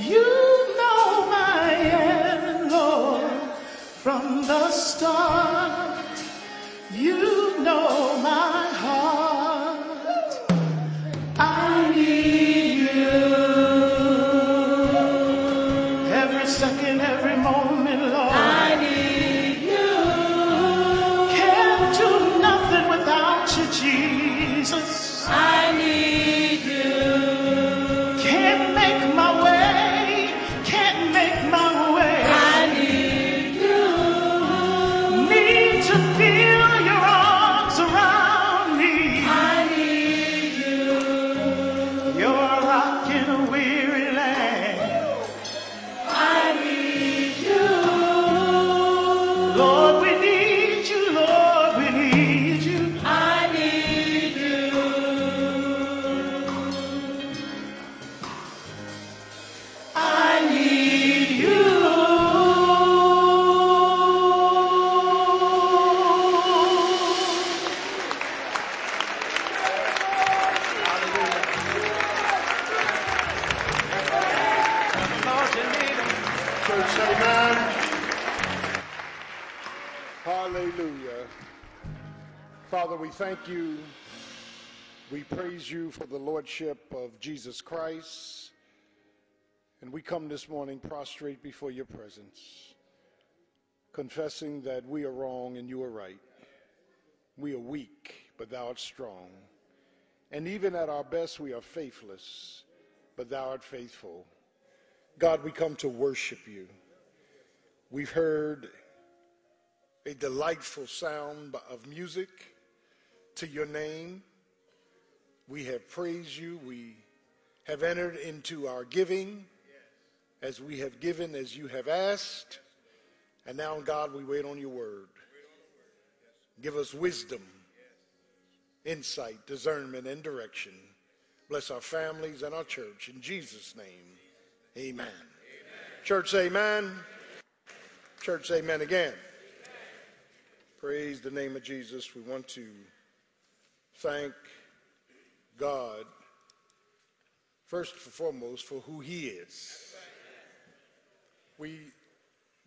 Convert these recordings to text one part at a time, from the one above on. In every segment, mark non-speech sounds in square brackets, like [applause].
You know my end, Lord, from the start. Jesus Christ. And we come this morning prostrate before your presence, confessing that we are wrong and you are right. We are weak, but thou art strong. And even at our best, we are faithless, but thou art faithful. God, we come to worship you. We've heard a delightful sound of music to your name. We have praised you. We have entered into our giving as we have given as you have asked. And now, God, we wait on your word. Give us wisdom, insight, discernment, and direction. Bless our families and our church. In Jesus' name, amen. Church, say amen. Church, amen again. Praise the name of Jesus. We want to thank God, first and foremost, for who He is. We,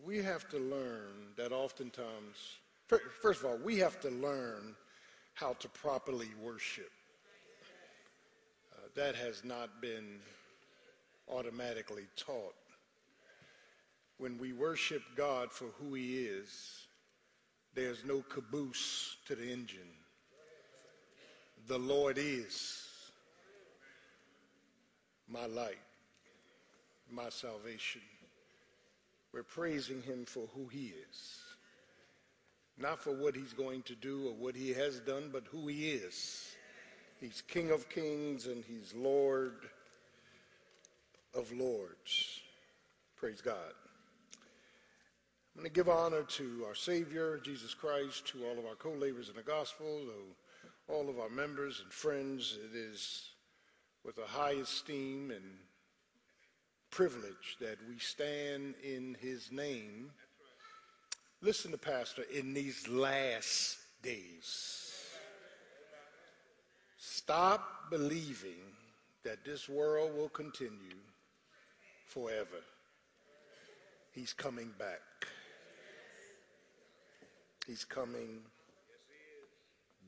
we have to learn that oftentimes, first of all, we have to learn how to properly worship. Uh, that has not been automatically taught. When we worship God for who He is, there's no caboose to the engine. The Lord is my light, my salvation. We're praising Him for who He is. Not for what He's going to do or what He has done, but who He is. He's King of kings and He's Lord of lords. Praise God. I'm going to give honor to our Savior, Jesus Christ, to all of our co-laborers in the gospel, to all of our members and friends. It is with a high esteem and privilege that we stand in his name. Listen to Pastor, in these last days. Stop believing that this world will continue forever. He's coming back. He's coming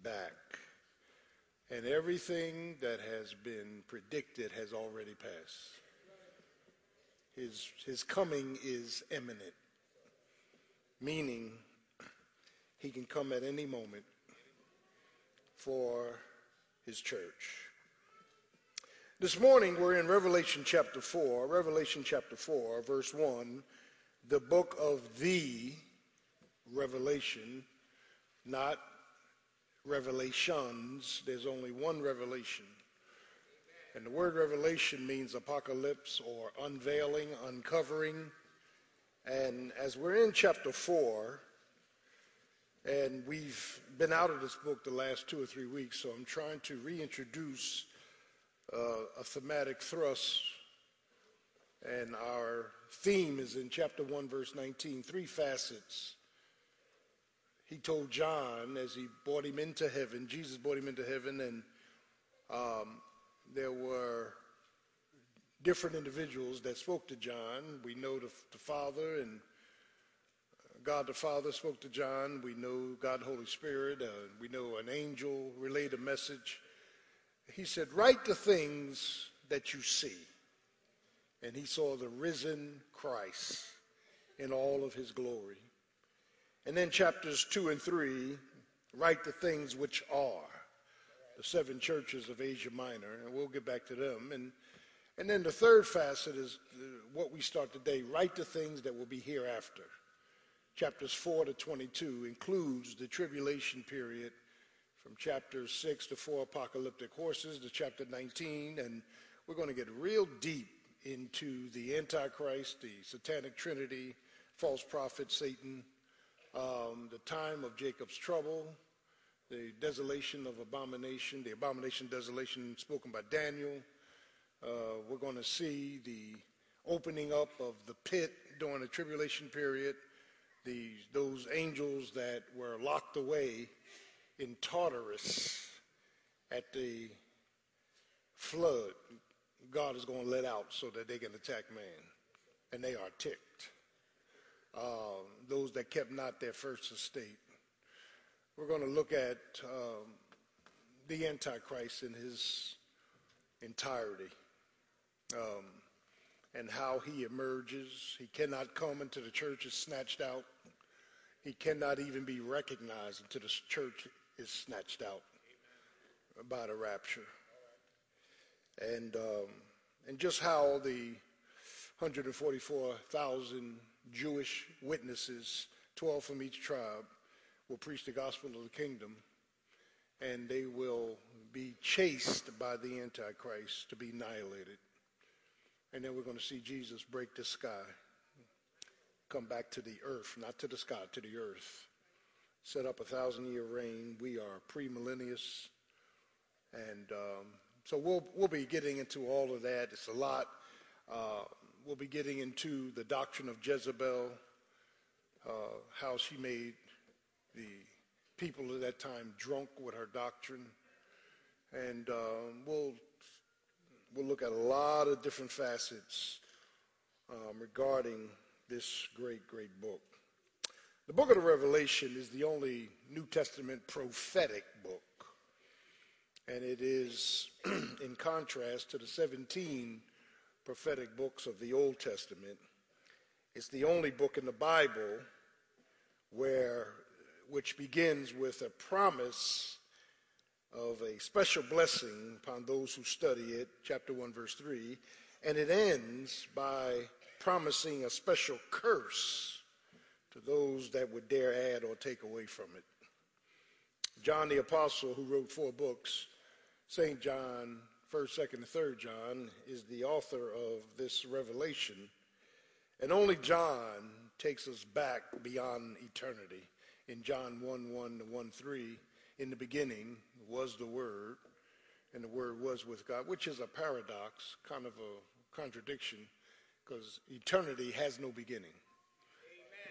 back. And everything that has been predicted has already passed. His, his coming is imminent, meaning he can come at any moment for his church. This morning we're in Revelation chapter 4, Revelation chapter 4, verse 1, the book of the Revelation, not revelations. There's only one revelation. And the word revelation means apocalypse or unveiling, uncovering. And as we're in chapter 4, and we've been out of this book the last two or three weeks, so I'm trying to reintroduce uh, a thematic thrust. And our theme is in chapter 1, verse 19, three facets. He told John as he brought him into heaven, Jesus brought him into heaven, and um, there were different individuals that spoke to John. We know the, the Father and uh, God the Father spoke to John. We know God the Holy Spirit. Uh, we know an angel relayed a message. He said, Write the things that you see. And he saw the risen Christ in all of his glory. And then chapters 2 and 3 write the things which are the seven churches of Asia Minor, and we'll get back to them. And, and then the third facet is what we start today write the things that will be hereafter. Chapters 4 to 22 includes the tribulation period from chapter 6 to 4 apocalyptic horses to chapter 19, and we're going to get real deep into the Antichrist, the Satanic Trinity, false prophet, Satan, um, the time of Jacob's trouble, the desolation of abomination, the abomination desolation spoken by Daniel. Uh, we're going to see the opening up of the pit during the tribulation period, the, those angels that were locked away in Tartarus at the flood. God is going to let out so that they can attack man, and they are ticked. Uh, those that kept not their first estate we're going to look at um, the Antichrist in his entirety um, and how he emerges. He cannot come until the church is snatched out. He cannot even be recognized until the church is snatched out by the rapture. And, um, and just how the 144,000 Jewish witnesses, 12 from each tribe, will preach the gospel of the kingdom and they will be chased by the Antichrist to be annihilated. And then we're going to see Jesus break the sky, come back to the earth, not to the sky, to the earth, set up a thousand year reign. We are premillennialists. And um, so we'll, we'll be getting into all of that. It's a lot. Uh, we'll be getting into the doctrine of Jezebel, uh, how she made the people at that time drunk with her doctrine. And um, we'll, we'll look at a lot of different facets um, regarding this great, great book. The book of the Revelation is the only New Testament prophetic book. And it is [clears throat] in contrast to the 17 prophetic books of the Old Testament. It's the only book in the Bible where which begins with a promise of a special blessing upon those who study it, chapter 1, verse 3, and it ends by promising a special curse to those that would dare add or take away from it. John the Apostle, who wrote four books, St. John, 1st, 2nd, and 3rd John, is the author of this revelation. And only John takes us back beyond eternity in John 1 1 to 1 3, in the beginning was the Word, and the Word was with God, which is a paradox, kind of a contradiction, because eternity has no beginning.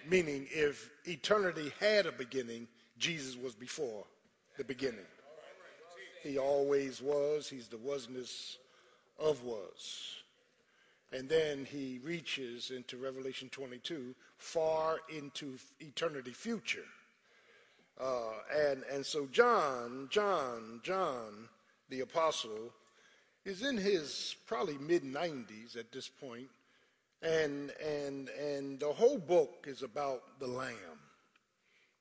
Amen. Meaning, if eternity had a beginning, Jesus was before the beginning. He always was. He's the wasness of was. And then he reaches into Revelation 22, far into eternity future. Uh, and, and so John, John, John, the apostle, is in his probably mid 90s at this point, and, and, and the whole book is about the Lamb,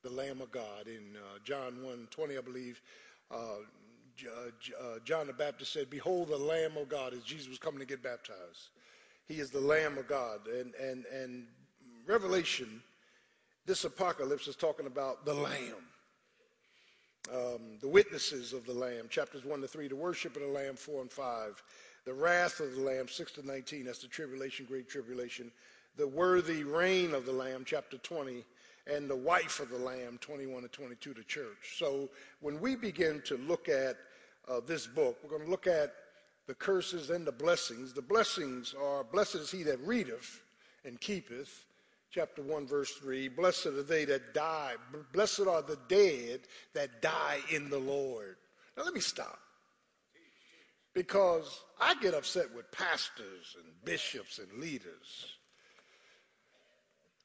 the Lamb of God. In uh, John 1 20, I believe, uh, uh, John the Baptist said, Behold the Lamb of God, as Jesus was coming to get baptized. He is the Lamb of God. And, and, and Revelation this apocalypse is talking about the Lamb, um, the witnesses of the Lamb, chapters 1 to 3, the worship of the Lamb, 4 and 5, the wrath of the Lamb, 6 to 19, that's the tribulation, great tribulation, the worthy reign of the Lamb, chapter 20, and the wife of the Lamb, 21 to 22, the church. So when we begin to look at uh, this book, we're going to look at the curses and the blessings. The blessings are, blessed is he that readeth and keepeth chapter 1, verse 3 Blessed are they that die, blessed are the dead that die in the Lord. Now, let me stop. because I get upset with pastors and bishops and leaders.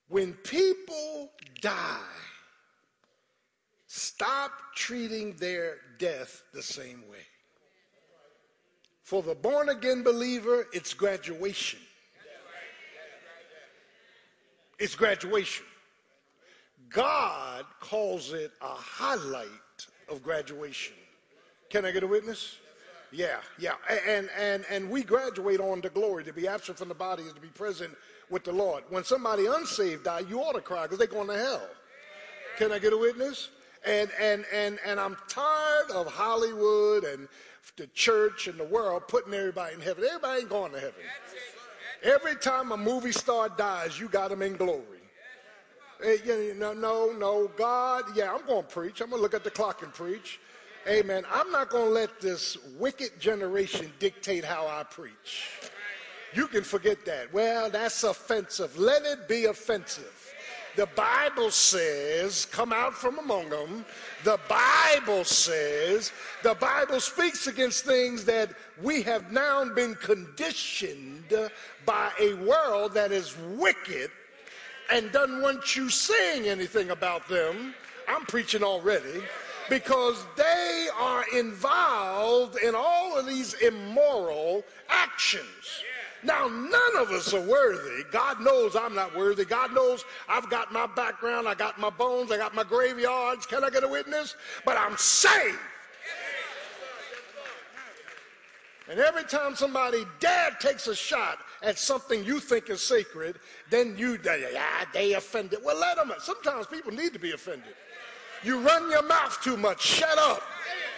When people die, stop treating their death the same way. For the born again believer, it's graduation. It's graduation. God calls it a highlight of graduation. Can I get a witness? Yeah, yeah. And and and we graduate on to glory. To be absent from the body is to be present with the Lord. When somebody unsaved die, you ought to cry because they're going to hell. Can I get a witness? And and and and I'm tired of Hollywood and the church and the world putting everybody in heaven. Everybody ain't going to heaven. Every time a movie star dies, you got them in glory. Know, no, no, God, yeah, I'm going to preach. I'm going to look at the clock and preach. Amen. I'm not going to let this wicked generation dictate how I preach. You can forget that. Well, that's offensive. Let it be offensive. The Bible says, come out from among them. The Bible says, the Bible speaks against things that we have now been conditioned by a world that is wicked and doesn't want you saying anything about them. I'm preaching already because they are involved in all of these immoral actions. Now, none of us are worthy. God knows I'm not worthy. God knows I've got my background, I got my bones, I got my graveyards. Can I get a witness? But I'm saved. And every time somebody dad takes a shot at something you think is sacred, then you, they ah, offended. Well, let them. Sometimes people need to be offended. You run your mouth too much. Shut up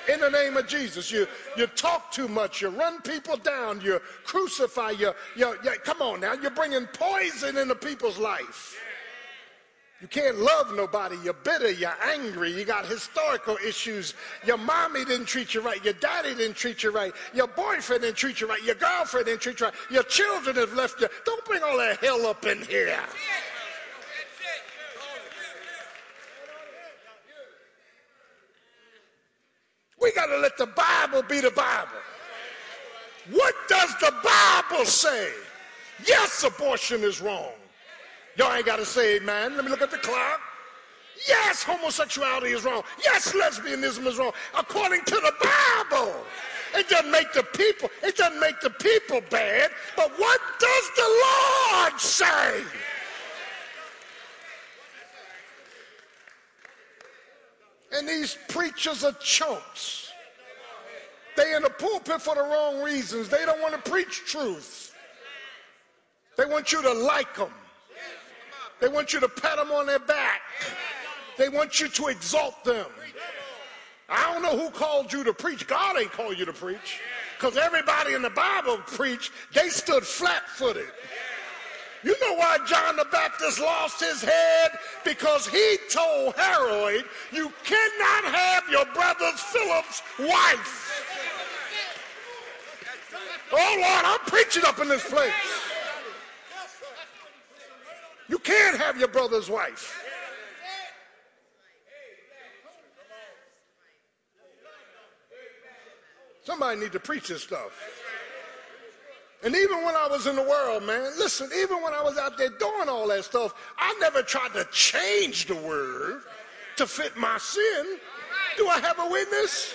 in the name of Jesus. You, you talk too much. You run people down. You crucify. You, you, you, come on now. You're bringing poison into people's life. You can't love nobody. You're bitter. You're angry. You got historical issues. Your mommy didn't treat you right. Your daddy didn't treat you right. Your boyfriend didn't treat you right. Your girlfriend didn't treat you right. Your children have left you. Don't bring all that hell up in here. We got to let the Bible be the Bible. What does the Bible say? Yes, abortion is wrong. Y'all ain't got to say amen. Let me look at the clock. Yes, homosexuality is wrong. Yes, lesbianism is wrong. According to the Bible. It doesn't make the people, it doesn't make the people bad, but what does the Lord say? And these preachers are chumps. They in the pulpit for the wrong reasons. They don't want to preach truth. They want you to like them. They want you to pat them on their back. They want you to exalt them. I don't know who called you to preach. God ain't called you to preach. Because everybody in the Bible preached, they stood flat footed. You know why John the Baptist lost his head? Because he told Herod, You cannot have your brother Philip's wife. Oh Lord, I'm preaching up in this place. You can't have your brother's wife. Somebody need to preach this stuff. And even when I was in the world, man, listen, even when I was out there doing all that stuff, I never tried to change the word to fit my sin. Do I have a witness?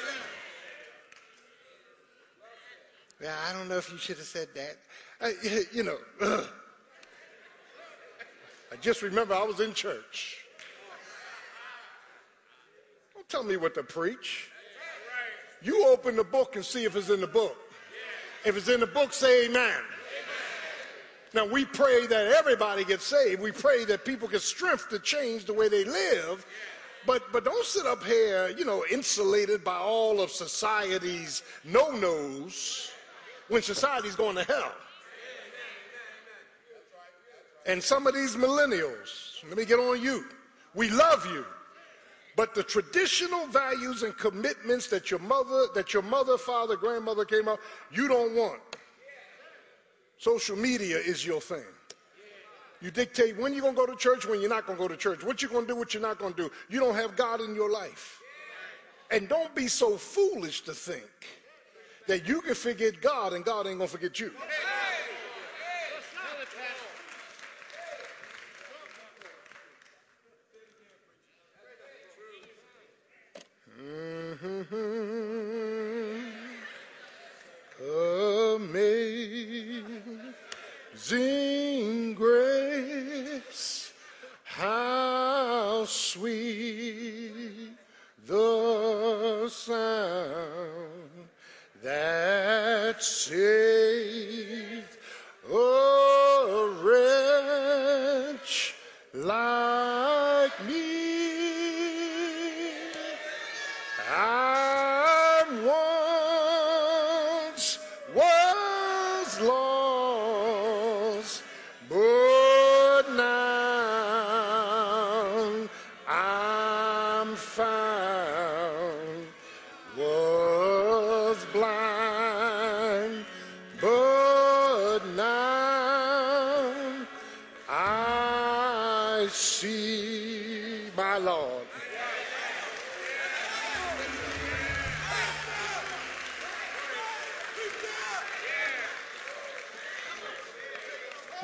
Yeah, I don't know if you should have said that. Uh, [laughs] you know, I just remember I was in church. Don't tell me what to preach. You open the book and see if it's in the book. If it's in the book, say amen. amen. Now, we pray that everybody gets saved. We pray that people get strength to change the way they live. But, but don't sit up here, you know, insulated by all of society's no-nos when society's going to hell. And some of these millennials, let me get on you. We love you. But the traditional values and commitments that your mother, that your mother, father, grandmother came up, you don't want. Social media is your thing. You dictate when you're to go to church, when you're not to go to church, what you're to do, what you're not to do. You don't have God in your life. And don't be so foolish to think that you can forget God and God ain't to forget you. [sighs]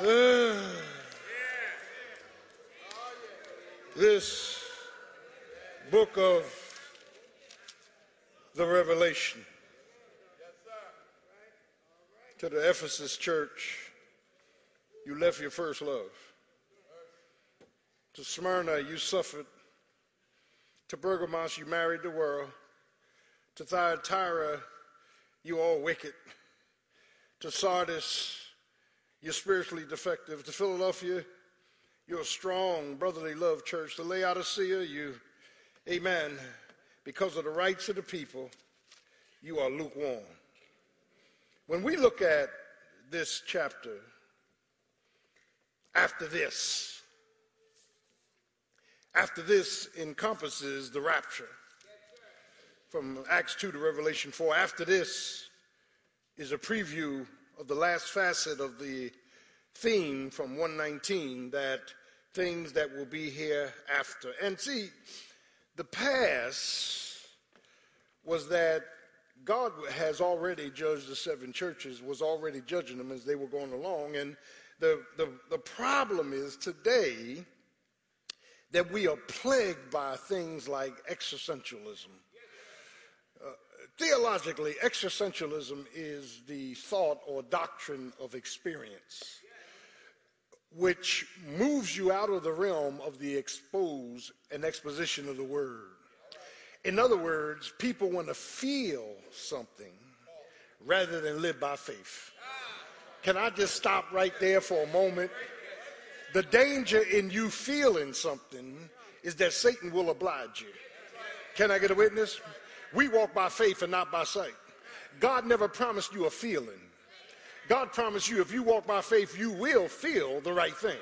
this book of the Revelation to the Ephesus church, you left your first love. To Smyrna, you suffered. To Pergamos, you married the world. To Thyatira, you all wicked. To Sardis, you're spiritually defective. To Philadelphia, you're a strong brotherly love church. To Laodicea, you, amen, because of the rights of the people, you are lukewarm. When we look at this chapter, after this, after this encompasses the rapture from Acts 2 to Revelation 4. After this is a preview of the last facet of the theme from 119 that things that will be here after. And see, the past was that God has already judged the seven churches, was already judging them as they were going along. And the, the, the problem is today that we are plagued by things like existentialism. Theologically, existentialism is the thought or doctrine of experience, which moves you out of the realm of the expose and exposition of the word. In other words, people want to feel something rather than live by faith. Can I just stop right there for a moment? The danger in you feeling something is that Satan will oblige you. Can I get a witness? We walk by faith and not by sight. God never promised you a feeling. God promised you if you walk by faith, you will feel the right thing.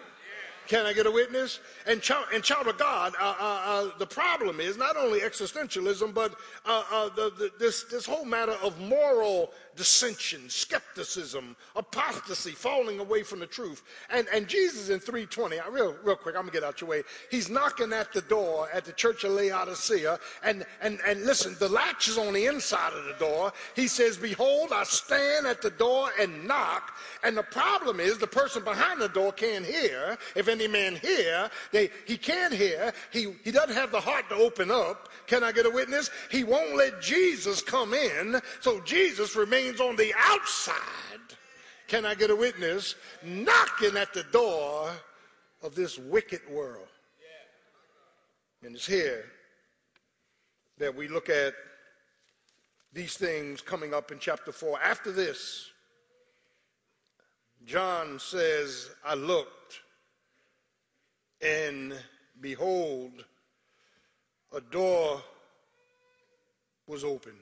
Can I get a witness? And child, and child of God, uh, uh, uh, the problem is not only existentialism, but uh, uh, the, the, this, this whole matter of moral dissension, skepticism, apostasy, falling away from the truth. And, and Jesus in 320, I, real, real quick, I'm going to get out your way. He's knocking at the door at the church of Laodicea. And, and, and listen, the latch is on the inside of the door. He says, Behold, I stand at the door and knock. And the problem is the person behind the door can't hear. If any man hear, they, he can't hear. He, he doesn't have the heart to open up. Can I get a witness? He won't let Jesus come in. So Jesus remains on the outside. Can I get a witness? Knocking at the door of this wicked world. And it's here that we look at these things coming up in chapter 4. After this, John says, I looked, and behold, a door was open.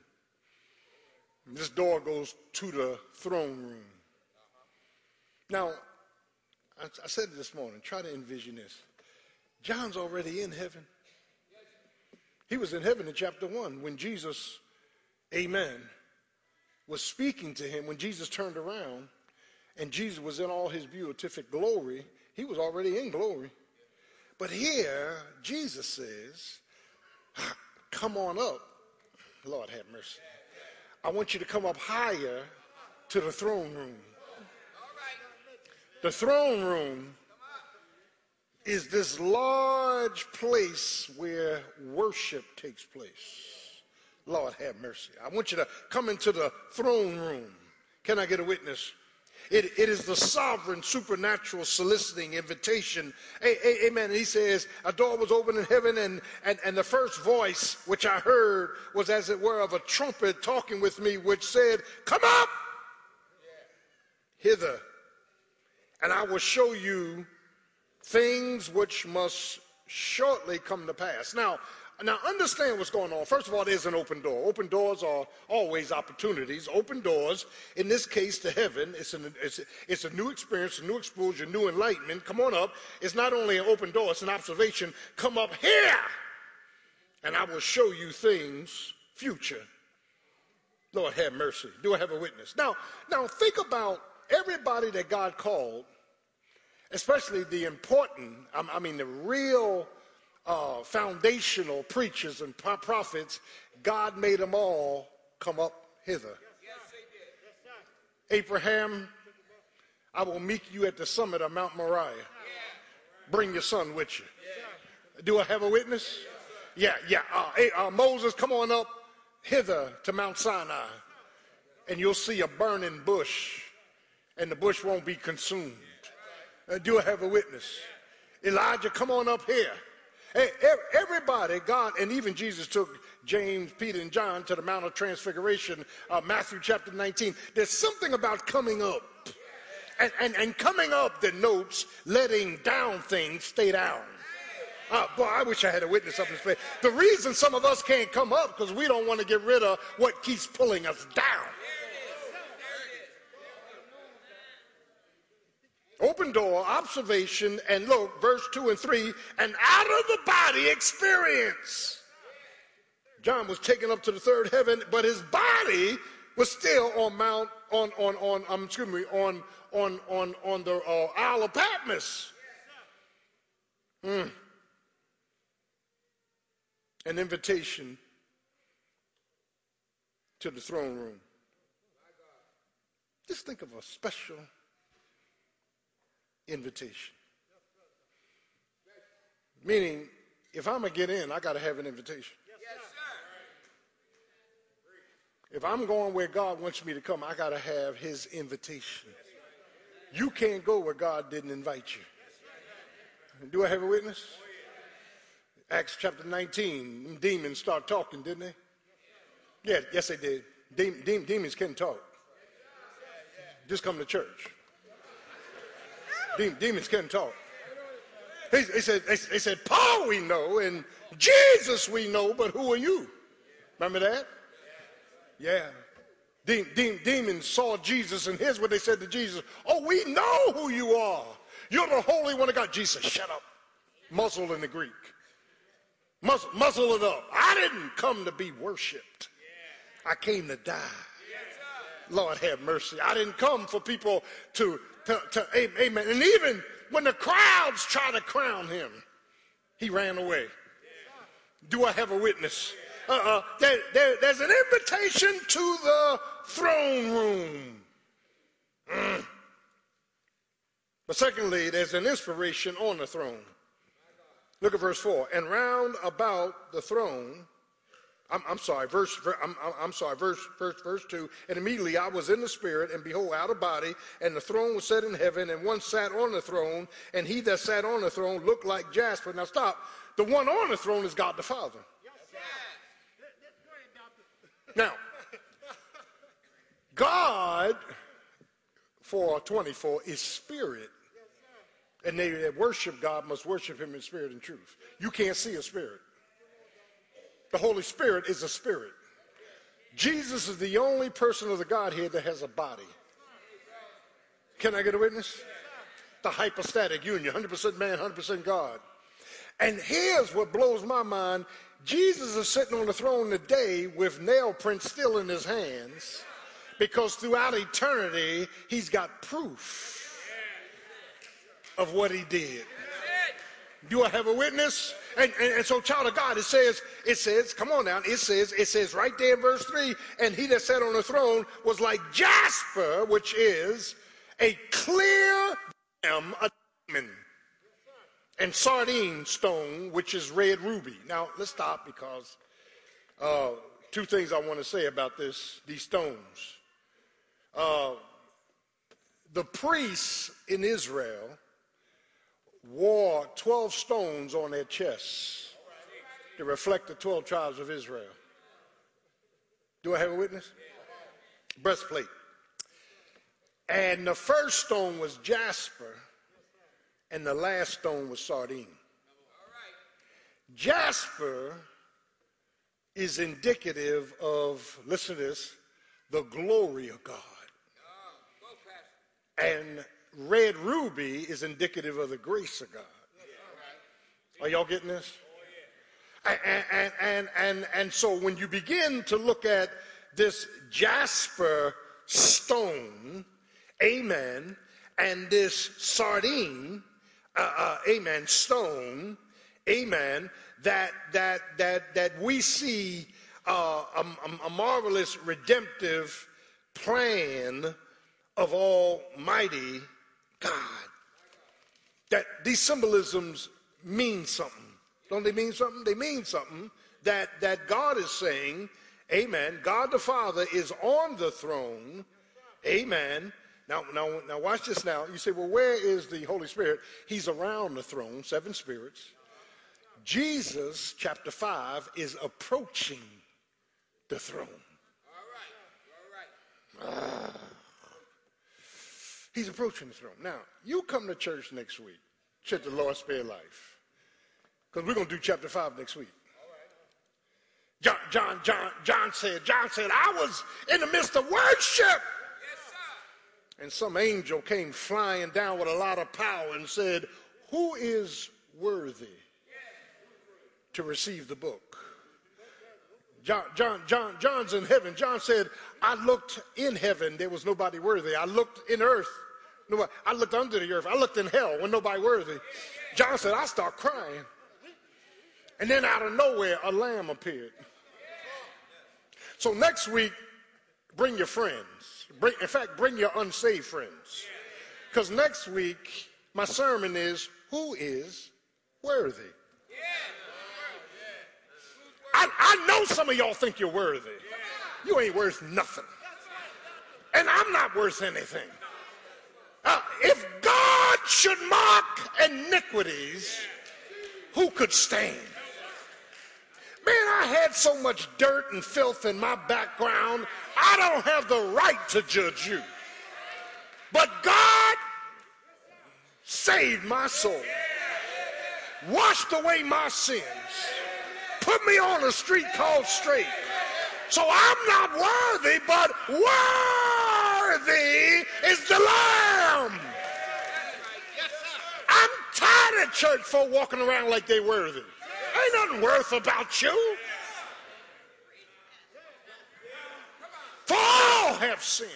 And this door goes to the throne room. Now, I, I said this morning, try to envision this. John's already in heaven. He was in heaven in chapter 1 when Jesus, amen, was speaking to him. When Jesus turned around and Jesus was in all his beatific glory, he was already in glory. But here, Jesus says, ah, Come on up. Lord have mercy. I want you to come up higher to the throne room. The throne room is this large place where worship takes place. Lord have mercy. I want you to come into the throne room. Can I get a witness? It, it is the sovereign, supernatural, soliciting invitation. amen. he says, A door was opened in heaven, and, and, and the first voice which I heard was as it were of a trumpet talking with me, which said, Come up hither, and I will show you things which must shortly come to pass. Now, now understand what's going on. First of all, there's an open door. Open doors are always opportunities. Open doors, in this case, to heaven. It's, an, it's, it's a new experience, a new exposure, new enlightenment. Come on up. It's not only an open door, it's an observation. Come up here, and I will show you things future. Lord have mercy. Do I have a witness? Now, now think about everybody that God called especially the important, I mean, the real uh, foundational preachers and prophets, God made them all come up hither. Abraham, I will meet you at the summit of Mount Moriah. Bring your son with you. Do I have a witness? Yeah, yeah. Uh, uh, Moses, come on up hither to Mount Sinai, and you'll see a burning bush, and the bush won't be consumed. Uh, do I have a witness? Elijah, come on up here. Everybody, God, and even Jesus took James, Peter, and John to the Mount of Transfiguration, uh, Matthew chapter 19. There's something about coming up. And, and, and coming up denotes letting down things stay down. Uh, boy, I wish I had a witness up in this. The reason some of us can't come up because we don't want to get rid of what keeps pulling us down. Open door, observation, and look, verse 2 and 3, an out of the body experience. John was taken up to the third heaven, but his body was still on Mount, on, on, on, um, excuse me, on, on, on, on the uh, Isle of Patmos. Mm. An invitation to the throne room. Just think of a special invitation. Meaning, if I'm going to get in, I got to have an invitation. If I'm going where God wants me to come, I got to have his invitation. You can't go where God didn't invite you. Do I have a witness? Acts chapter 19, demons start talking, didn't they? Yeah, yes, they did. demons can talk. Just come to church demons can talk. He, he said, they, said, Paul we know and Jesus we know, but who are you? Remember that? Yeah. De- de- demons saw Jesus, and here's what they said to Jesus Oh, we know who you are. You're the Holy One of God. Jesus, shut up. Muzzle in the Greek. Muzzle, muzzle it up. I didn't come to be worshiped, I came to die. Lord have mercy. I didn't come for people to to, to amen. And even when the crowds try to crown him, he ran away. Do I have a witness? Uh-uh. There, there, there's an invitation to the throne room. Mm. But secondly, there's an inspiration on the throne. Look at verse 4. And round about the throne I'm, I'm sorry, verse, I'm, I'm sorry, verse, verse, verse 2. And immediately I was in the spirit, and behold, out of body, and the throne was set in heaven, and one sat on the throne, and he that sat on the throne looked like jasper. Now stop. The one on the throne is God the Father. Now, God, for 24, is spirit. And they that worship God must worship him in spirit and truth. You can't see a spirit. The Holy Spirit is a spirit. Jesus is the only person of the Godhead that has a body. Can I get a witness? The hypostatic union, 100% man, 100% God. And here's what blows my mind Jesus is sitting on the throne today with nail prints still in his hands because throughout eternity, he's got proof of what he did. Do I have a witness? And, and, and, so, child of God, it says, it says, come on now, it says, it says right there in verse 3, and he that sat on the throne was like jasper, which is a clear gem, a diamond, and sardine stone, which is red ruby. Now, let's stop because uh, two things I want to say about this, these stones. Uh, the priests in Israel wore 12 stones on their chests to reflect the 12 tribes of Israel. Do I have a witness? Breastplate. And the first stone was jasper, and the last stone was sardine. Jasper is indicative of, listen to this, the glory of God. Oh, and red ruby is indicative of the grace of God. Are y'all getting this? And, and, and, and, and so when you begin to look at this jasper stone, amen, and this sardine, uh, uh, amen, stone, amen, that, that, that, that we see uh, a, a marvelous redemptive plan of Almighty God. That these symbolisms mean something. Don't they mean something? They mean something that, that God is saying, Amen. God the Father is on the throne. Amen. Now, now, now watch this now. You say, well, where is the Holy Spirit? He's around the throne, seven spirits. Jesus, chapter 5, is approaching the throne. All right. All right. Ah. He's approaching the throne. Now, you come to church next week. Should the Lord spare life. Because we're going to do chapter 5 next week. John, John, John, John said, John said, I was in the midst of worship. Yes, and some angel came flying down with a lot of power and said, Who is worthy to receive the book? John, John, John, John's in heaven. John said, I looked in heaven, there was nobody worthy. I looked in earth, I looked under the earth. I looked in hell when nobody worthy. John said, I start crying. And then out of nowhere, a lamb appeared. So next week, bring your friends. Bring, in fact, bring your unsaved friends. Because next week, my sermon is Who is worthy? I, I know some of y'all think you're worthy. You ain't worth nothing. And I'm not worth anything. Should mark iniquities, who could stand? Man, I had so much dirt and filth in my background, I don't have the right to judge you. But God saved my soul, washed away my sins, put me on a street called straight. So I'm not worthy, but worthy is the Lamb. Of church folk walking around like they worthy. Ain't nothing worth about you. For all have sinned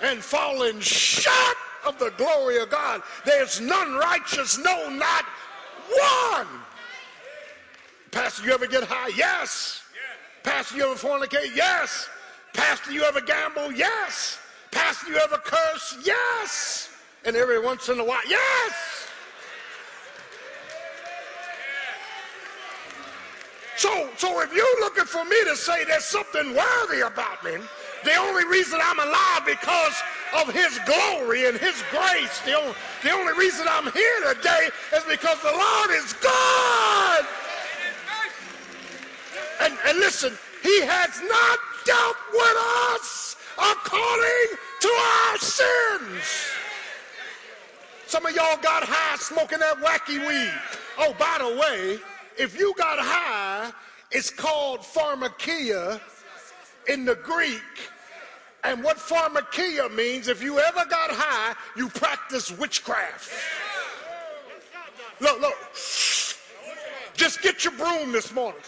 and fallen short of the glory of God. There's none righteous, no, not one. Pastor, you ever get high? Yes. Pastor, you ever fornicate? Yes. Pastor, you ever gamble? Yes. Pastor, you ever curse? Yes. And every once in a while, yes. So, so if you're looking for me to say there's something worthy about me, the only reason I'm alive because of his glory and his grace. The only, the only reason I'm here today is because the Lord is God. And, and listen, he has not dealt with us according to our sins. Some of y'all got high smoking that wacky weed. Oh, by the way, if you got high, it's called pharmakia in the Greek. And what pharmakia means, if you ever got high, you practice witchcraft. Look, look. Just get your broom this morning.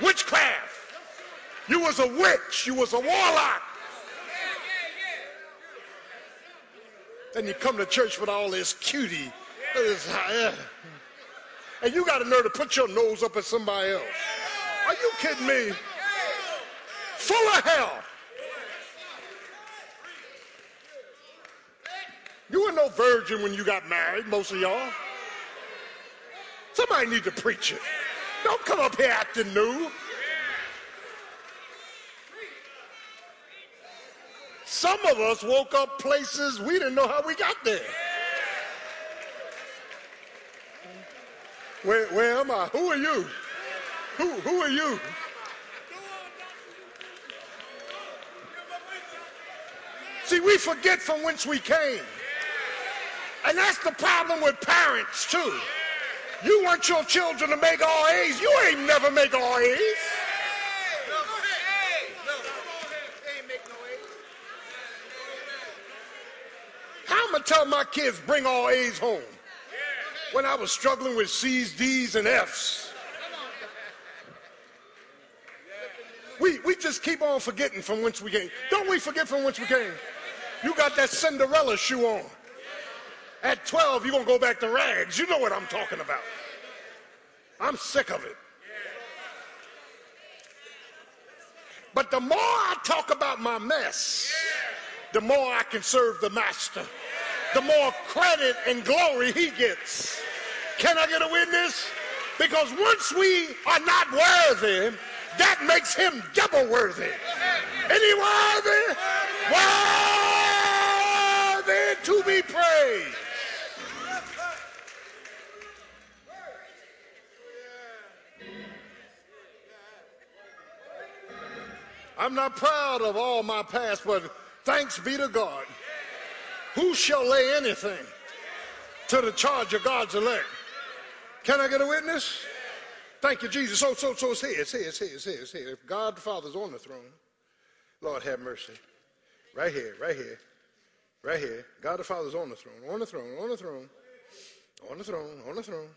Witchcraft. You was a witch. You was a warlock. Then you come to church with all this cutie And you got a nerve to put your nose up at somebody else. Are you kidding me? Full of hell. You were no virgin when you got married, most of y'all. Somebody need to preach it. Don't come up here acting new. Some of us woke up places we didn't know how we got there. Where, where am I? Who are you? Who, who are you? See, we forget from whence we came. And that's the problem with parents, too. You want your children to make all A's. You ain't never make all A's. How am I tell my kids bring all A's home? When I was struggling with C's, D's, and F's. We, we just keep on forgetting from whence we came. Don't we forget from whence we came? You got that Cinderella shoe on. At 12, you're going to go back to rags. You know what I'm talking about. I'm sick of it. But the more I talk about my mess, the more I can serve the master. The more credit and glory he gets. Can I get a witness? Because once we are not worthy, that makes him double worthy. Any worthy? Worthy to be praised. I'm not proud of all my past, but thanks be to God. Who shall lay anything to the charge of God's elect? Can I get a witness? Thank you, Jesus. So, so, so it's here, it's here, it's here, it's here, it's here. If God the Father's on the throne, Lord have mercy. Right here, right here, right here. God the Father's on the throne, on the throne, on the throne, on the throne, on the throne.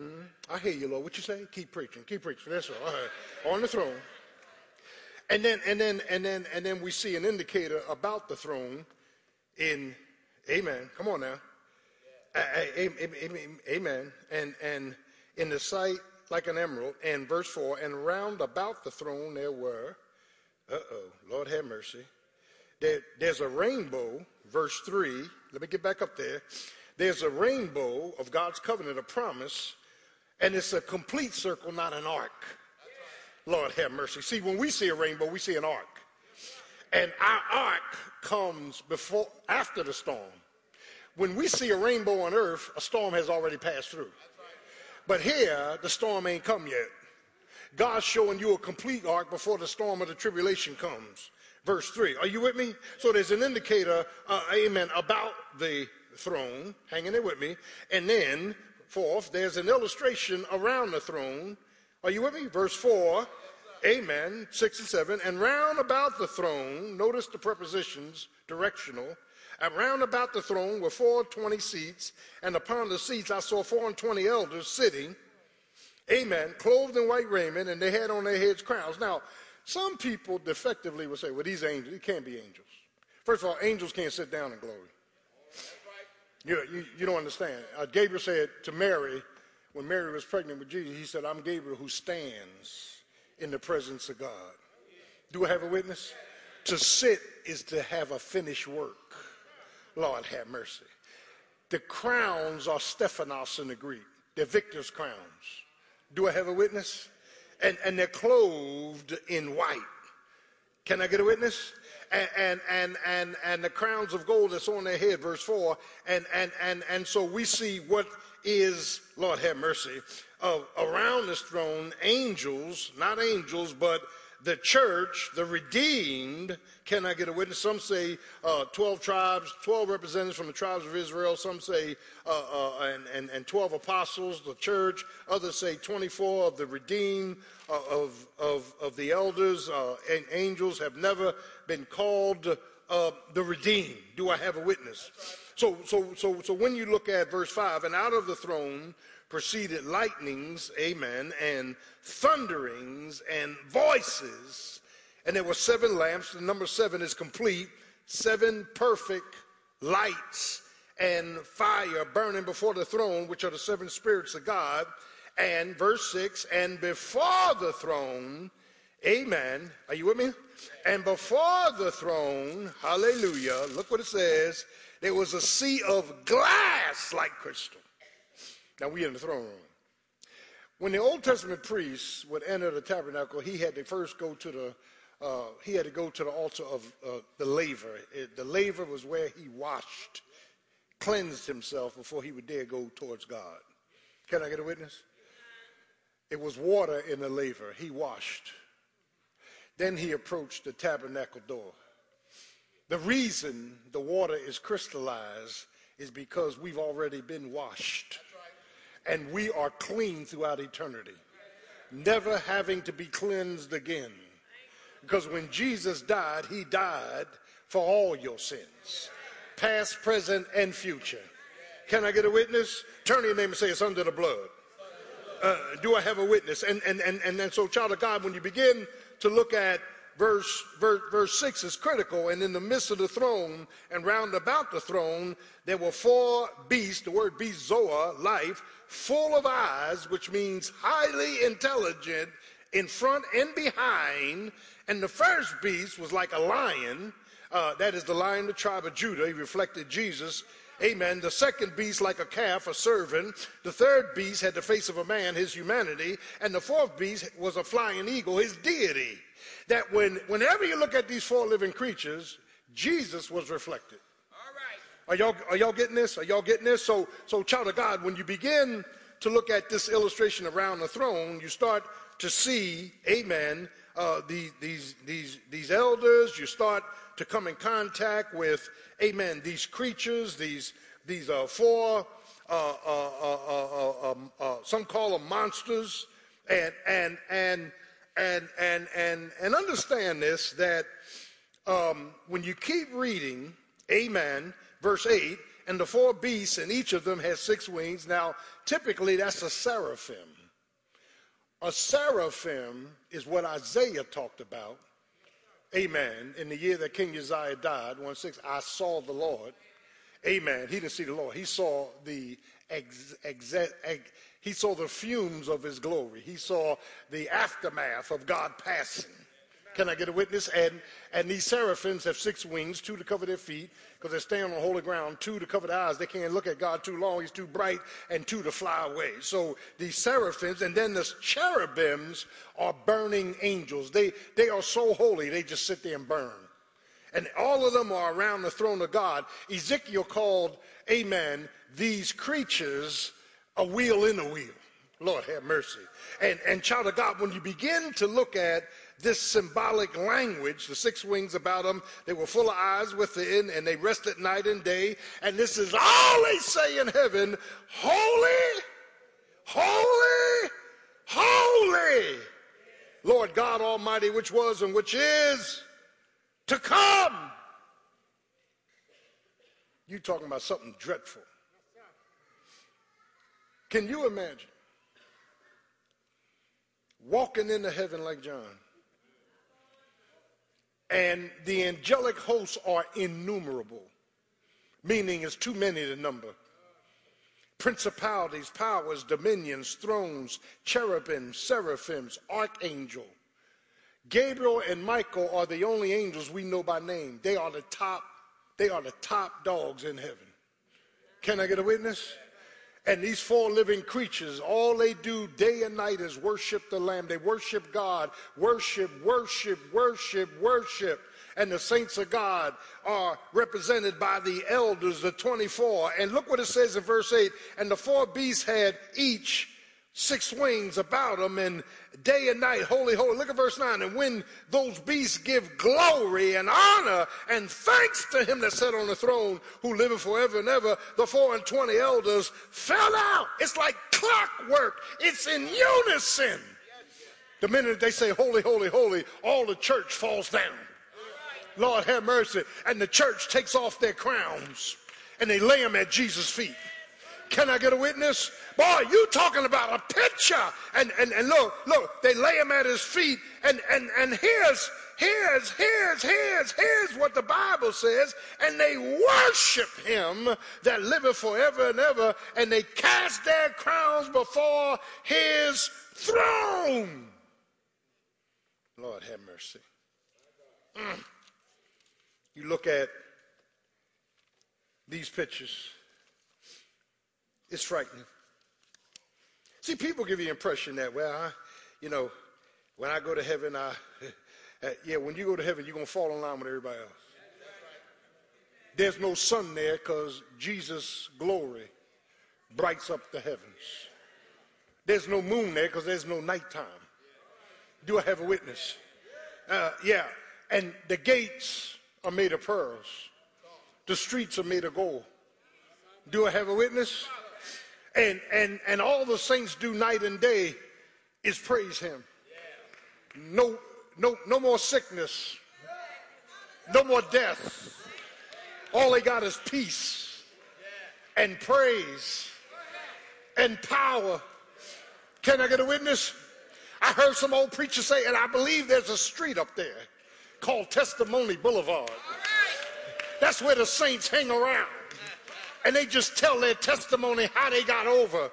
Mm-hmm. I hear you, Lord. What you say? Keep preaching, keep preaching. That's all. all right. On the throne. And then, and then, and then, and then we see an indicator about the throne in, Amen. Come on now. Amen. And and in the sight like an emerald. And verse four. And round about the throne there were. Uh oh. Lord have mercy. There, there's a rainbow. Verse three. Let me get back up there. There's a rainbow of God's covenant, a promise, and it's a complete circle, not an arc. Lord have mercy. See, when we see a rainbow, we see an arc. And our arc comes before after the storm. When we see a rainbow on earth, a storm has already passed through. But here, the storm ain't come yet. God's showing you a complete arc before the storm of the tribulation comes. Verse 3. Are you with me? So there's an indicator, uh, amen, about the throne. Hanging there with me. And then, fourth, there's an illustration around the throne are you with me? Verse 4, amen, 6 and 7. And round about the throne, notice the prepositions, directional. And round about the throne were four and twenty seats, and upon the seats I saw four and twenty elders sitting, amen, clothed in white raiment, and they had on their heads crowns. Now, some people defectively would say, well, these angels, it can't be angels. First of all, angels can't sit down in glory. You, you, you don't understand. Uh, Gabriel said to Mary, when Mary was pregnant with Jesus, he said, I'm Gabriel who stands in the presence of God. Do I have a witness? To sit is to have a finished work. Lord have mercy. The crowns are Stephanos in the Greek. They're victor's crowns. Do I have a witness? And, and they're clothed in white. Can I get a witness? And, and, and, and, and the crowns of gold that's on their head, verse 4. And, and, and, and so we see what is, Lord have mercy, uh, around this throne, angels, not angels, but the church, the redeemed, can I get a witness? Some say uh, 12 tribes, 12 representatives from the tribes of Israel. Some say uh, uh, and, and, and 12 apostles, the church. Others say 24 of the redeemed, uh, of, of, of the elders. Uh, and angels have never been called uh, the redeemed. Do I have a witness? So, so, so, so when you look at verse 5, and out of the throne proceeded lightnings, amen, and thunderings and voices, and there were seven lamps. The number seven is complete, seven perfect lights, and fire burning before the throne, which are the seven spirits of God. And verse 6 and before the throne, amen. Are you with me? And before the throne, hallelujah, look what it says there was a sea of glass like crystal. Now we in the throne room. When the Old Testament priests would enter the tabernacle, he had to first go to the uh, he had to go to the altar of uh, the laver. It, the laver was where he washed, cleansed himself before he would dare go towards God. Can I get a witness? It was water in the laver. He washed. Then he approached the tabernacle door. The reason the water is crystallized is because we've already been washed and we are clean throughout eternity, never having to be cleansed again. Because when Jesus died, he died for all your sins, past, present, and future. Can I get a witness? Turn to your name and say, It's under the blood. Uh, do I have a witness? And, and, and, and then, so, child of God, when you begin to look at verse, verse, verse 6 is critical. And in the midst of the throne and round about the throne, there were four beasts, the word beast, Zoa, life, full of eyes, which means highly intelligent in front and behind. And the first beast was like a lion. Uh, that is the lion, the tribe of Judah. He reflected Jesus. Amen. The second beast, like a calf, a servant. The third beast had the face of a man, his humanity. And the fourth beast was a flying eagle, his deity. That when, whenever you look at these four living creatures, Jesus was reflected. All right. Are y'all, are y'all getting this? Are y'all getting this? So, so, child of God, when you begin to look at this illustration around the throne, you start to see, amen, uh, the, these, these, these elders, you start to come in contact with, amen, these creatures, these, these uh, four, uh, uh, uh, um, some call them monsters, and, and, and, and, and, and, and understand this that um, when you keep reading, amen, verse 8, and the four beasts, and each of them has six wings. Now, typically, that's a seraphim. A seraphim is what Isaiah talked about. Amen. In the year that King Uzziah died, 1 6, I saw the Lord. Amen. He didn't see the Lord. He saw the ex, ex, ex, he saw the fumes of his glory. He saw the aftermath of God passing. Can I get a witness? And and these seraphims have six wings, two to cover their feet, because they're staying on holy ground, two to cover their eyes. They can't look at God too long, he's too bright, and two to fly away. So these seraphims, and then the cherubims are burning angels. They they are so holy, they just sit there and burn. And all of them are around the throne of God. Ezekiel called, Amen, these creatures a wheel in a wheel. Lord have mercy. And, and child of God, when you begin to look at this symbolic language, the six wings about them, they were full of eyes within and they rested night and day. And this is all they say in heaven Holy, holy, holy, Lord God Almighty, which was and which is to come. You talking about something dreadful. Can you imagine walking into heaven like John? And the angelic hosts are innumerable, meaning it's too many to number. Principalities, powers, dominions, thrones, cherubim, seraphims, archangel. Gabriel and Michael are the only angels we know by name. They are the top, they are the top dogs in heaven. Can I get a witness? And these four living creatures, all they do day and night is worship the Lamb. They worship God, worship, worship, worship, worship. And the saints of God are represented by the elders, the 24. And look what it says in verse 8 and the four beasts had each six wings about them, and day and night, holy, holy. Look at verse 9. And when those beasts give glory and honor and thanks to him that sat on the throne, who liveth forever and ever, the four and twenty elders fell out. It's like clockwork, it's in unison. The minute they say, Holy, holy, holy, all the church falls down. Lord have mercy. And the church takes off their crowns and they lay them at Jesus' feet. Can I get a witness? Boy, you talking about a picture. And, and, and look, look, they lay him at his feet. And, and, and here's, here's, here's, here's, here's what the Bible says, and they worship him that liveth forever and ever, and they cast their crowns before his throne. Lord have mercy. Mm. You look at these pictures, it's frightening. See, people give you the impression that, well, I, you know, when I go to heaven, I, [laughs] uh, yeah, when you go to heaven, you're going to fall in line with everybody else. There's no sun there because Jesus' glory brights up the heavens. There's no moon there because there's no nighttime. Do I have a witness? Uh, yeah, and the gates are made of pearls. The streets are made of gold. Do I have a witness? And and and all the saints do night and day is praise him. No no no more sickness. No more death. All they got is peace and praise and power. Can I get a witness? I heard some old preacher say, and I believe there's a street up there called Testimony Boulevard. That's where the saints hang around. And they just tell their testimony how they got over.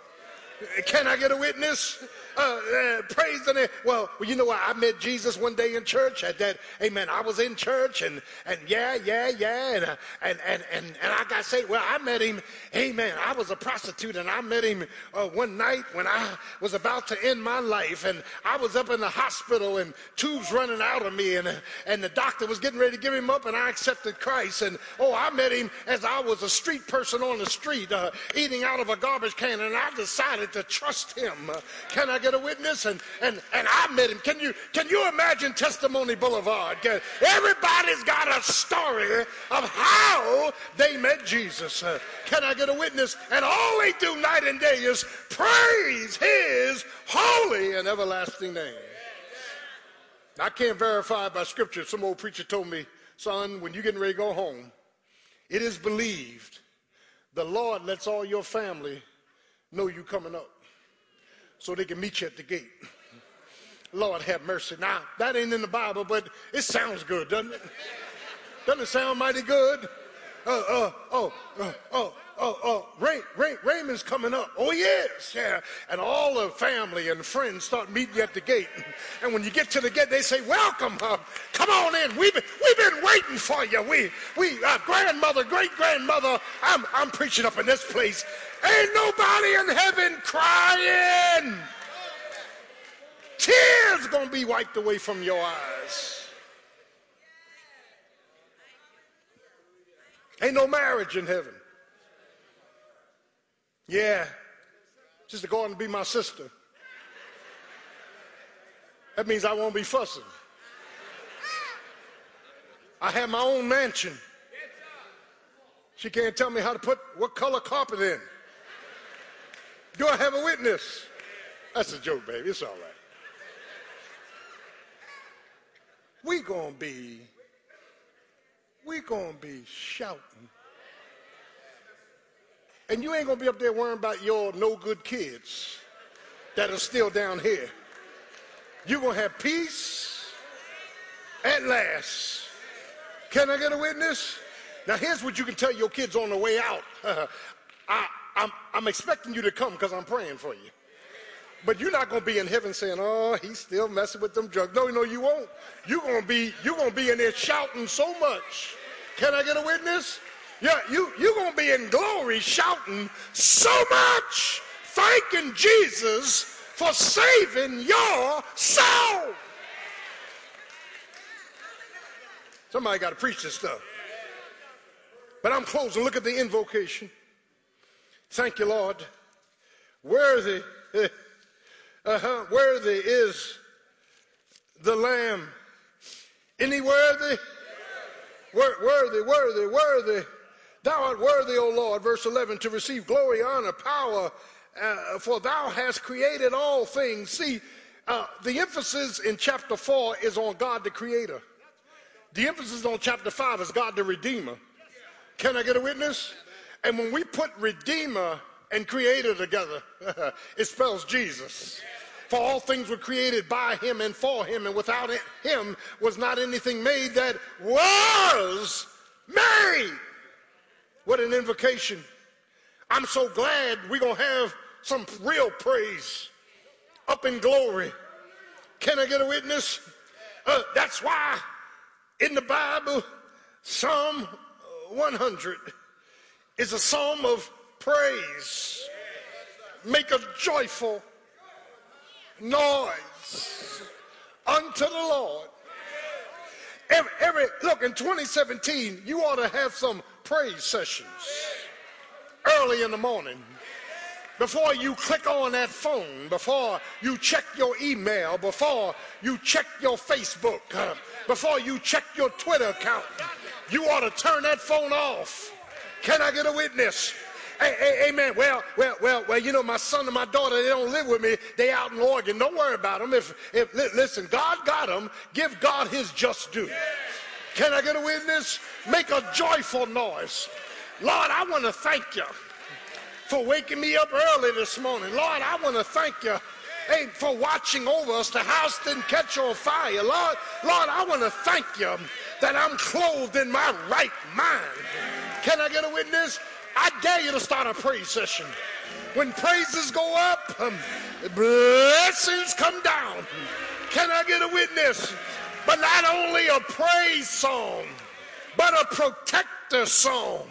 Can I get a witness? Uh, uh, praise the name. Well, you know what? I met Jesus one day in church. At that, amen. I was in church, and and yeah, yeah, yeah, and uh, and and and and I got saved. Well, I met him. Amen. I was a prostitute, and I met him uh, one night when I was about to end my life, and I was up in the hospital, and tubes running out of me, and and the doctor was getting ready to give him up, and I accepted Christ. And oh, I met him as I was a street person on the street, uh, eating out of a garbage can, and I decided to trust him. Uh, can I get a witness? And, and, and I met him. Can you, can you imagine Testimony Boulevard? Everybody's got a story of how they met Jesus. Can I get a witness? And all they do night and day is praise his holy and everlasting name. I can't verify by scripture. Some old preacher told me, son, when you're getting ready to go home, it is believed the Lord lets all your family know you coming up so they can meet you at the gate. Lord have mercy. Now, that ain't in the Bible, but it sounds good, doesn't it? Doesn't it sound mighty good? Uh, uh, oh, uh, oh, oh, oh, Ray, Ray, Raymond's coming up. Oh, he is. Yeah. And all the family and friends start meeting you at the gate. And when you get to the gate, they say, welcome. Uh, come on in. We've been, we've been waiting for you. We, we, uh, grandmother, great grandmother, I'm, I'm preaching up in this place. Ain't nobody in heaven crying. Tears gonna be wiped away from your eyes. Ain't no marriage in heaven. Yeah. Sister Gordon be my sister. That means I won't be fussing. I have my own mansion. She can't tell me how to put what color carpet in. Do I have a witness? That's a joke, baby. It's all right. We gonna be, we gonna be shouting. And you ain't gonna be up there worrying about your no good kids that are still down here. You're gonna have peace at last. Can I get a witness? Now here's what you can tell your kids on the way out. [laughs] I, I'm, I'm expecting you to come because I'm praying for you. But you're not going to be in heaven saying, oh, he's still messing with them drugs. No, no, you won't. You're going to be, you're going to be in there shouting so much. Can I get a witness? Yeah, you, you're going to be in glory shouting so much, thanking Jesus for saving your soul. Somebody got to preach this stuff. But I'm closing. Look at the invocation. Thank you, Lord. Worthy, [laughs] uh-huh, worthy is the Lamb. Any worthy? Worthy, worthy, worthy. Thou art worthy, O Lord, verse 11, to receive glory, honor, power, uh, for thou hast created all things. See, uh, the emphasis in chapter 4 is on God the Creator. The emphasis on chapter 5 is God the Redeemer. Can I get a witness? And when we put Redeemer and Creator together, [laughs] it spells Jesus. For all things were created by him and for him, and without him was not anything made that was made. What an invocation. I'm so glad we're going to have some real praise up in glory. Can I get a witness? Uh, that's why in the Bible, Psalm 100 is a psalm of praise. Make a joyful noise unto the Lord. Every, every, look, in 2017, you ought to have some praise sessions early in the morning before you click on that phone, before you check your email, before you check your Facebook, uh, [laughs] before you check your Twitter account, you ought to turn that phone off. Can I get a witness? Amen. Well, well, well, well, you know, my son and my daughter, they don't live with me. They out in Oregon. Don't worry about them. If, if, listen, God got them. Give God his just due. Can I get a witness? Make a joyful noise. Lord, I want to thank you for waking me up early this morning. Lord, I want to thank you hey, for watching over us. The house didn't catch on fire. Lord, Lord, I want to thank you that I'm clothed in my right mind. Can I get a witness? I dare you to start a praise session. When praises go up, um, blessings come down. Can I get a witness? But not only a praise song, but a protector song.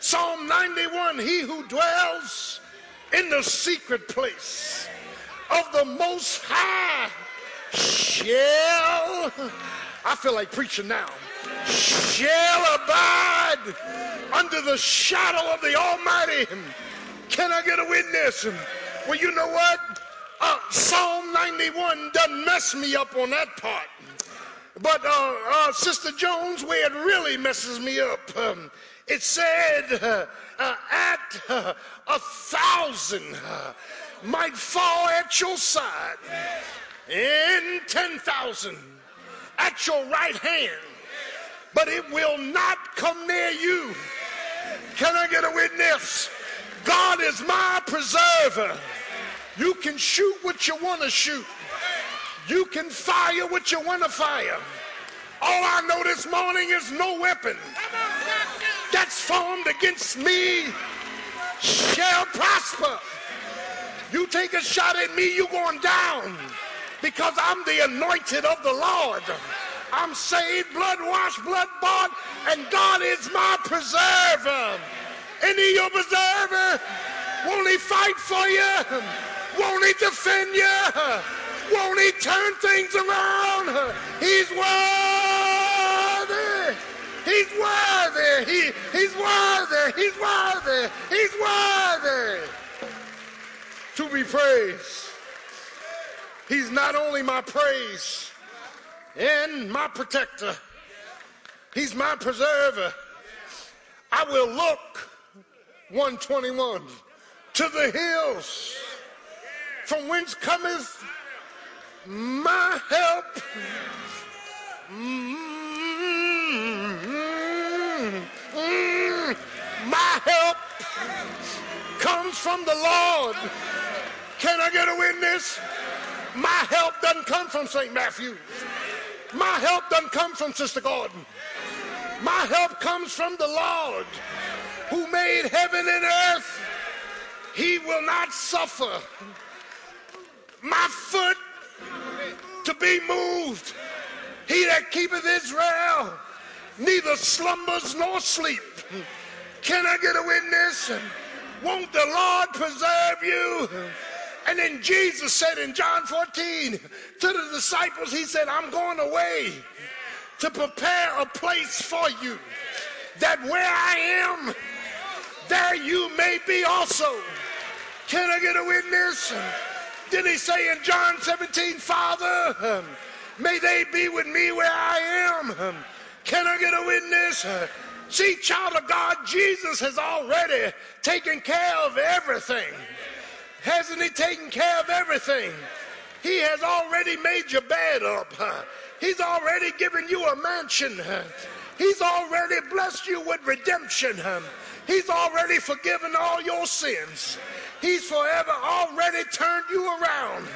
Psalm 91 He who dwells in the secret place of the Most High shall, I feel like preaching now, shall abide under the shadow of the Almighty. Can I get a witness? Well, you know what? Uh, Psalm 91 doesn't mess me up on that part. But uh, uh, Sister Jones, where it really messes me up, um, it said, uh, uh, at uh, a thousand might fall at your side, and 10,000 at your right hand, but it will not come near you. Can I get a witness? God is my preserver. You can shoot what you want to shoot. You can fire what you want to fire. All I know this morning is no weapon that's formed against me shall prosper. You take a shot at me, you're going down because I'm the anointed of the Lord. I'm saved, blood washed, blood bought, and God is my preserver. And he your preserver? Won't he fight for you? Won't he defend you? Won't he turn things around? He's worthy. He's worthy. He, he's worthy. He's worthy. He's worthy to be praised. He's not only my praise and my protector, He's my preserver. I will look, 121, to the hills from whence cometh my help. Mm-hmm. my help comes from the Lord. Can I get a witness? My help doesn't come from St. Matthew. My help doesn't come from Sister Gordon. My help comes from the Lord who made heaven and earth. He will not suffer my foot to be moved. He that keepeth Israel neither slumbers nor sleep. Can I get a witness? Won't the Lord preserve you? And then Jesus said in John 14 to the disciples, He said, I'm going away to prepare a place for you, that where I am, there you may be also. Can I get a witness? Did he say in John 17, Father, may they be with me where I am? Can I get a witness? See, child of God, Jesus has already taken care of everything. Hasn't he taken care of everything? He has already made your bed up. He's already given you a mansion. He's already blessed you with redemption. He's already forgiven all your sins. He's forever already turned you around.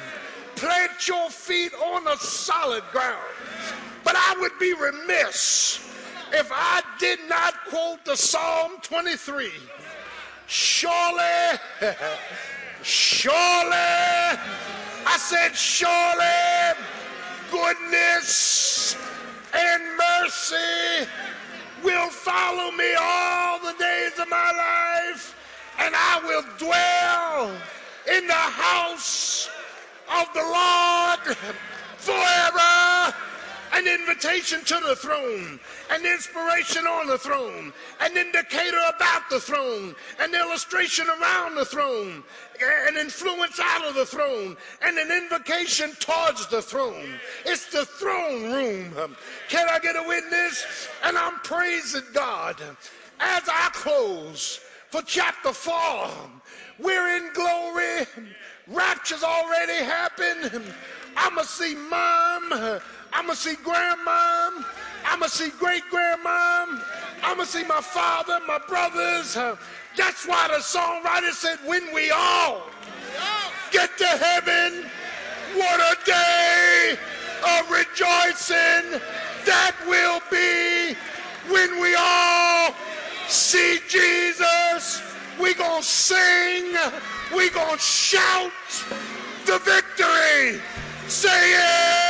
plant your feet on a solid ground. But I would be remiss if I did not quote the Psalm 23. Surely, [laughs] surely, I said, surely goodness and mercy will follow me all the days of my life, and I will dwell in the house of the Lord forever an invitation to the throne, an inspiration on the throne, an indicator about the throne, an illustration around the throne, an influence out of the throne, and an invocation towards the throne. It's the throne room. Can I get a witness? And I'm praising God as I close for chapter 4. We're in glory. Rapture's already happened. I'm going to see mom. I'm going to see grandmom. I'm going to see great grandmom. I'm going to see my father, my brothers. That's why the songwriter said, when we all get to heaven, what a day of rejoicing that will be when we all see Jesus. We gonna sing, we gonna shout the victory. Say yeah!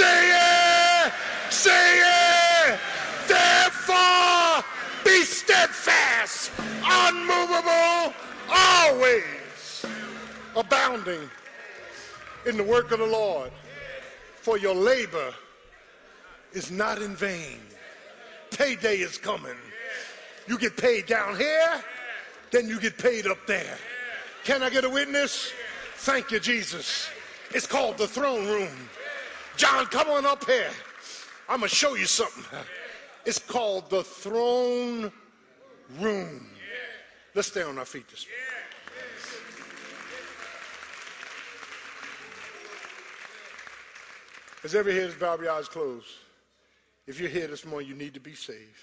Say it! Say it! Therefore, be steadfast, unmovable, always abounding in the work of the Lord. For your labor is not in vain. Payday is coming. You get paid down here, then you get paid up there. Can I get a witness? Thank you, Jesus. It's called the throne room. John, come on up here. I'm going to show you something. It's called the throne room. Let's stay on our feet this morning. As every head is bowed, your eyes closed. If you're here this morning, you need to be saved.